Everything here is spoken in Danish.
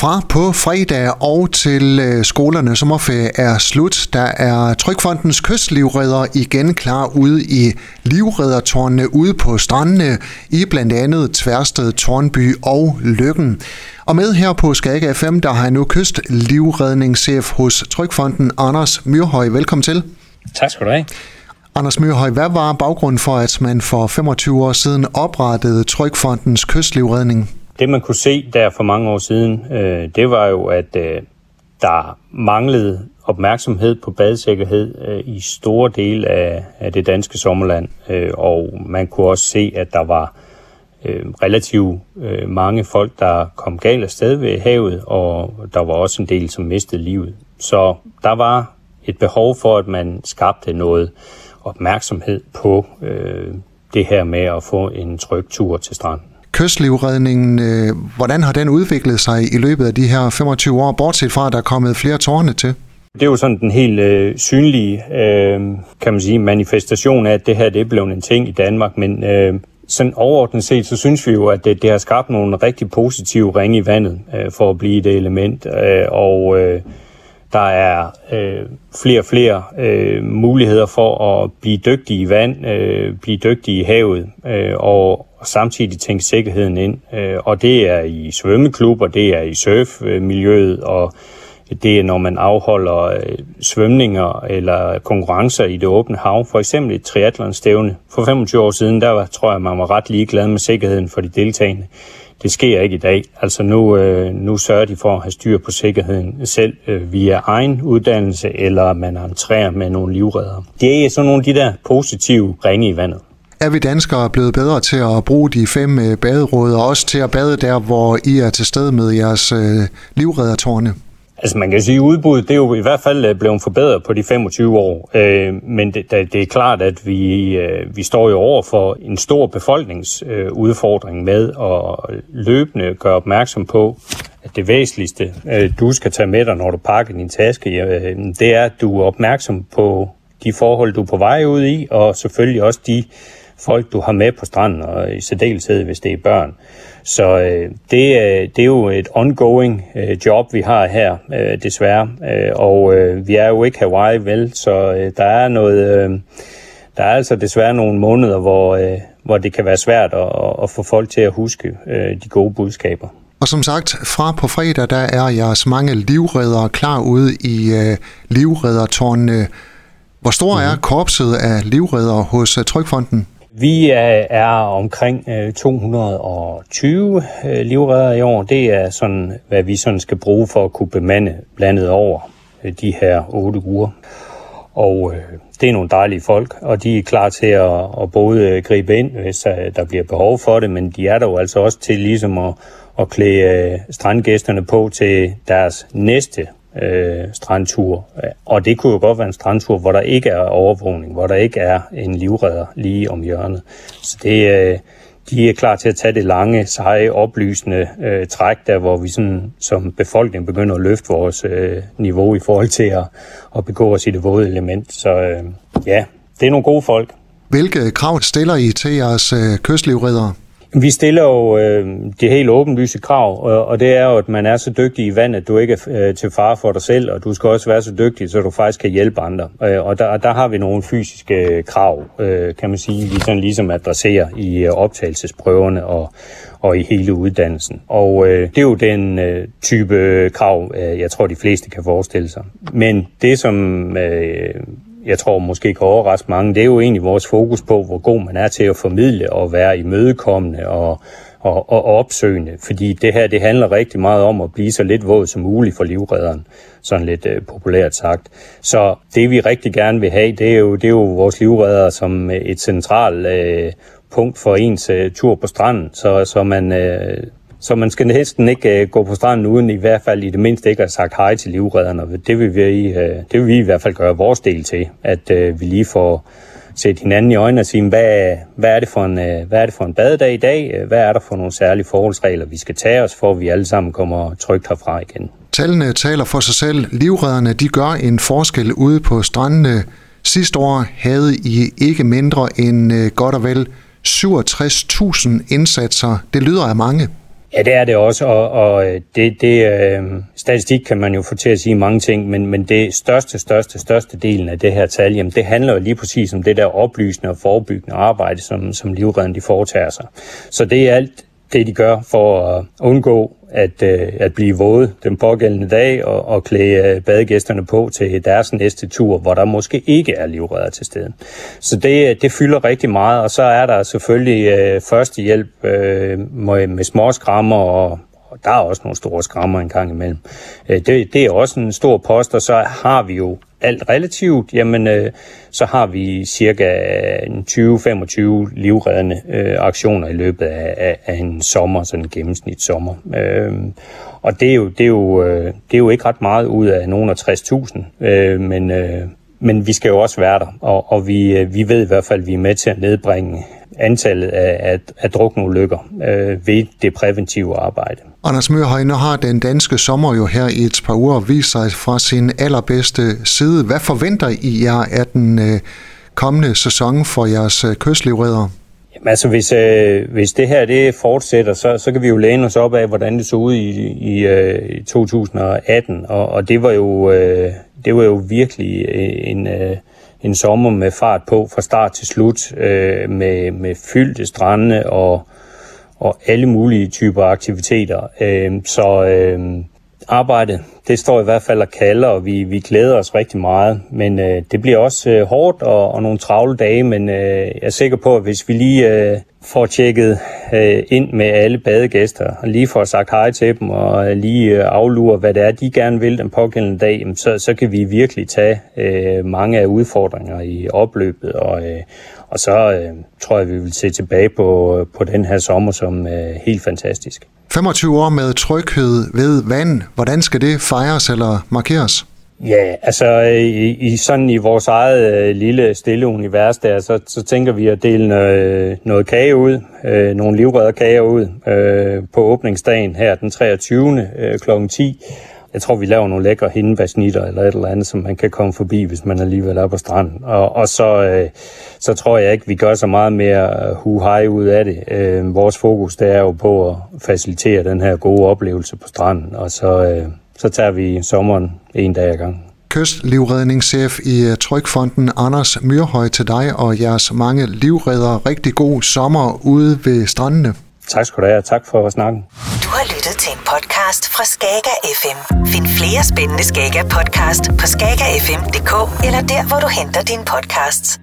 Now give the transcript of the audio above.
Fra på fredag og til øh, skolerne sommerferie er slut, der er Trykfondens kystlivredder igen klar ude i livreddertårnene ude på strandene i blandt andet Tværsted, Tornby og Lykken. Og med her på Skag FM, der har jeg nu kystlivredningschef hos Trykfonden, Anders Myrhøj. Velkommen til. Tak skal du have. Anders Mørhøj, hvad var baggrunden for, at man for 25 år siden oprettede Trykfondens kystlivredning? Det man kunne se der for mange år siden, øh, det var jo, at øh, der manglede opmærksomhed på badesikkerhed øh, i store dele af, af det danske sommerland. Øh, og man kunne også se, at der var øh, relativt øh, mange folk, der kom galt af sted ved havet, og der var også en del, som mistede livet. Så der var et behov for, at man skabte noget opmærksomhed på øh, det her med at få en tryg tur til stranden. Kystlivredningen, øh, hvordan har den udviklet sig i løbet af de her 25 år, bortset fra, at der er kommet flere tårne til? Det er jo sådan den helt øh, synlige øh, kan man sige, manifestation af, at det her det er blevet en ting i Danmark, men øh, sådan overordnet set, så synes vi jo, at det, det har skabt nogle rigtig positive ringe i vandet øh, for at blive det element, øh, og øh, der er øh, flere og flere øh, muligheder for at blive dygtig i vand, øh, blive dygtig i havet øh, og samtidig tænke sikkerheden ind. Øh, og det er i svømmeklubber, det er i surfmiljøet, og det er når man afholder øh, svømninger eller konkurrencer i det åbne hav. For eksempel et triathlonstævne. For 25 år siden, der var, tror jeg, man var ret ligeglad med sikkerheden for de deltagende. Det sker ikke i dag. Altså nu, øh, nu sørger de for at have styr på sikkerheden selv øh, via egen uddannelse, eller man entrerer med nogle livredder. Det er sådan nogle af de der positive ringe i vandet. Er vi danskere blevet bedre til at bruge de fem øh, baderåd, og også til at bade der, hvor I er til stede med jeres øh, livreddertårne? Altså man kan sige, at udbuddet det er jo i hvert fald øh, blevet forbedret på de 25 år. Øh, men det, det er klart, at vi, øh, vi står jo over for en stor befolkningsudfordring øh, med at løbende gøre opmærksom på, at det væsentligste, øh, du skal tage med dig, når du pakker din taske, det er, at du er opmærksom på de forhold, du er på vej ud i, og selvfølgelig også de folk, du har med på stranden, og i særdeleshed, hvis det er børn. Så øh, det, øh, det er jo et ongoing øh, job, vi har her, øh, desværre. Øh, og øh, vi er jo ikke Hawaii, vel? Så øh, der er noget... Øh, der er altså desværre nogle måneder, hvor, øh, hvor det kan være svært at, at få folk til at huske øh, de gode budskaber. Og som sagt, fra på fredag, der er jeres mange livredere klar ude i øh, livreddertårnene. Hvor stor mm. er korpset af livredere hos uh, Trykfonden? Vi er omkring øh, 220 øh, livredder i år. Det er sådan, hvad vi sådan skal bruge for at kunne bemande blandet over øh, de her otte uger. Og det er nogle dejlige folk, og de er klar til at, at både gribe ind, hvis der bliver behov for det, men de er der jo altså også til ligesom at, at klæde strandgæsterne på til deres næste øh, strandtur. Og det kunne jo godt være en strandtur, hvor der ikke er overvågning, hvor der ikke er en livredder lige om hjørnet. Så det, øh, de er klar til at tage det lange, seje, oplysende øh, træk, der hvor vi sådan, som befolkning begynder at løfte vores øh, niveau i forhold til at, at begå os i det våde element. Så øh, ja, det er nogle gode folk. Hvilke krav stiller I til jeres øh, kystlivreddere? Vi stiller jo øh, det helt åbenlyse krav, og, og det er jo, at man er så dygtig i vand, at du ikke er øh, til fare for dig selv, og du skal også være så dygtig, så du faktisk kan hjælpe andre. Øh, og der, der har vi nogle fysiske krav, øh, kan man sige, vi sådan ligesom adresserer i øh, optagelsesprøverne og, og i hele uddannelsen. Og øh, det er jo den øh, type krav, øh, jeg tror, de fleste kan forestille sig. Men det, som øh, jeg tror måske kan overraske mange, det er jo egentlig vores fokus på, hvor god man er til at formidle og være imødekommende og, og, og opsøgende. Fordi det her, det handler rigtig meget om at blive så lidt våd som muligt for livredderen, sådan lidt øh, populært sagt. Så det vi rigtig gerne vil have, det er jo, det er jo vores livredder som øh, et centralt øh, punkt for ens øh, tur på stranden, så, så man Øh, så man skal næsten ikke øh, gå på stranden uden i hvert fald i det mindste ikke at have sagt hej til livredderne. Det vil vi, øh, det vil vi i hvert fald gøre vores del til, at øh, vi lige får set hinanden i øjnene og sige, hvad, hvad, er det for en, øh, hvad er det for en badedag i dag? Hvad er der for nogle særlige forholdsregler, vi skal tage os, for at vi alle sammen kommer trygt herfra igen? Tallene taler for sig selv. Livredderne de gør en forskel ude på strandene. Sidste år havde I ikke mindre end øh, godt og vel 67.000 indsatser. Det lyder af mange. Ja, det er det også, og, og øh, det, det øh, statistik kan man jo få til at sige mange ting, men, men det største, største, største delen af det her tal, jamen, det handler jo lige præcis om det der oplysende og forebyggende arbejde, som, som livredden de foretager sig. Så det er alt det, de gør for at undgå at, øh, at blive våde den pågældende dag og, og klæde øh, badegæsterne på til deres næste tur, hvor der måske ikke er livredder til stede. Så det, øh, det fylder rigtig meget, og så er der selvfølgelig øh, førstehjælp øh, med, med småskrammer og, og der er også nogle store skrammer en gang imellem. Øh, det, det er også en stor post, og så har vi jo alt relativt, jamen øh, så har vi cirka 20-25 livreddende øh, aktioner i løbet af, af, af en sommer, sådan en gennemsnit sommer. Øh, og det er, jo, det, er jo, øh, det er jo ikke ret meget ud af nogen af 60.000, øh, men, øh, men vi skal jo også være der, og, og vi, øh, vi ved i hvert fald, at vi er med til at nedbringe antallet af, af, af drukneulykker øh, ved det præventive arbejde. Anders Mørhøj, nu har den danske sommer jo her i et par uger vist sig fra sin allerbedste side. Hvad forventer I jer af den øh, kommende sæson for jeres øh, kystlivredder? Jamen altså, hvis, øh, hvis det her det fortsætter, så, så kan vi jo læne os op af, hvordan det så ud i, i, øh, i 2018. Og, og det var jo øh, det var jo virkelig en, øh, en sommer med fart på fra start til slut, øh, med, med fyldte strande og, og alle mulige typer aktiviteter. Øh, så øh, arbejdet, det står i hvert fald og kalder, og vi, vi glæder os rigtig meget. Men øh, det bliver også øh, hårdt og, og nogle travle dage, men øh, jeg er sikker på, at hvis vi lige øh, får tjekket øh, ind med alle badegæster, og lige får sagt hej til dem, og øh, lige øh, aflurer, hvad det er, de gerne vil den pågældende dag, jamen, så, så kan vi virkelig tage øh, mange af udfordringer i opløbet, og, øh, og så øh, tror jeg, vi vil se tilbage på, øh, på den her sommer som øh, helt fantastisk. 25 år med tryghed ved vand, hvordan skal det fejres eller markeres? Ja, altså øh, i, i sådan i vores eget øh, lille stille univers der, så, så tænker vi at dele noget, øh, noget kage ud, øh, nogle livredderkager ud øh, på åbningsdagen her den 23. Øh, kl. 10. Jeg tror, vi laver nogle lækre hindebærsnitter eller et eller andet, som man kan komme forbi, hvis man alligevel er på stranden. Og, og så, øh, så tror jeg ikke, vi gør så meget mere øh, hu hej ud af det. Øh, vores fokus det er jo på at facilitere den her gode oplevelse på stranden, og så, øh, så tager vi sommeren en dag ad gang. Kystlivredningschef i Trykfonden Anders Myrhøj til dig og jeres mange livredder. Rigtig god sommer ude ved strandene. Tak skal du have, tak for snakken. Du har lyttet til en podcast fra Skager FM. Find flere spændende Skager podcast på skagerfm.dk eller der, hvor du henter dine podcasts.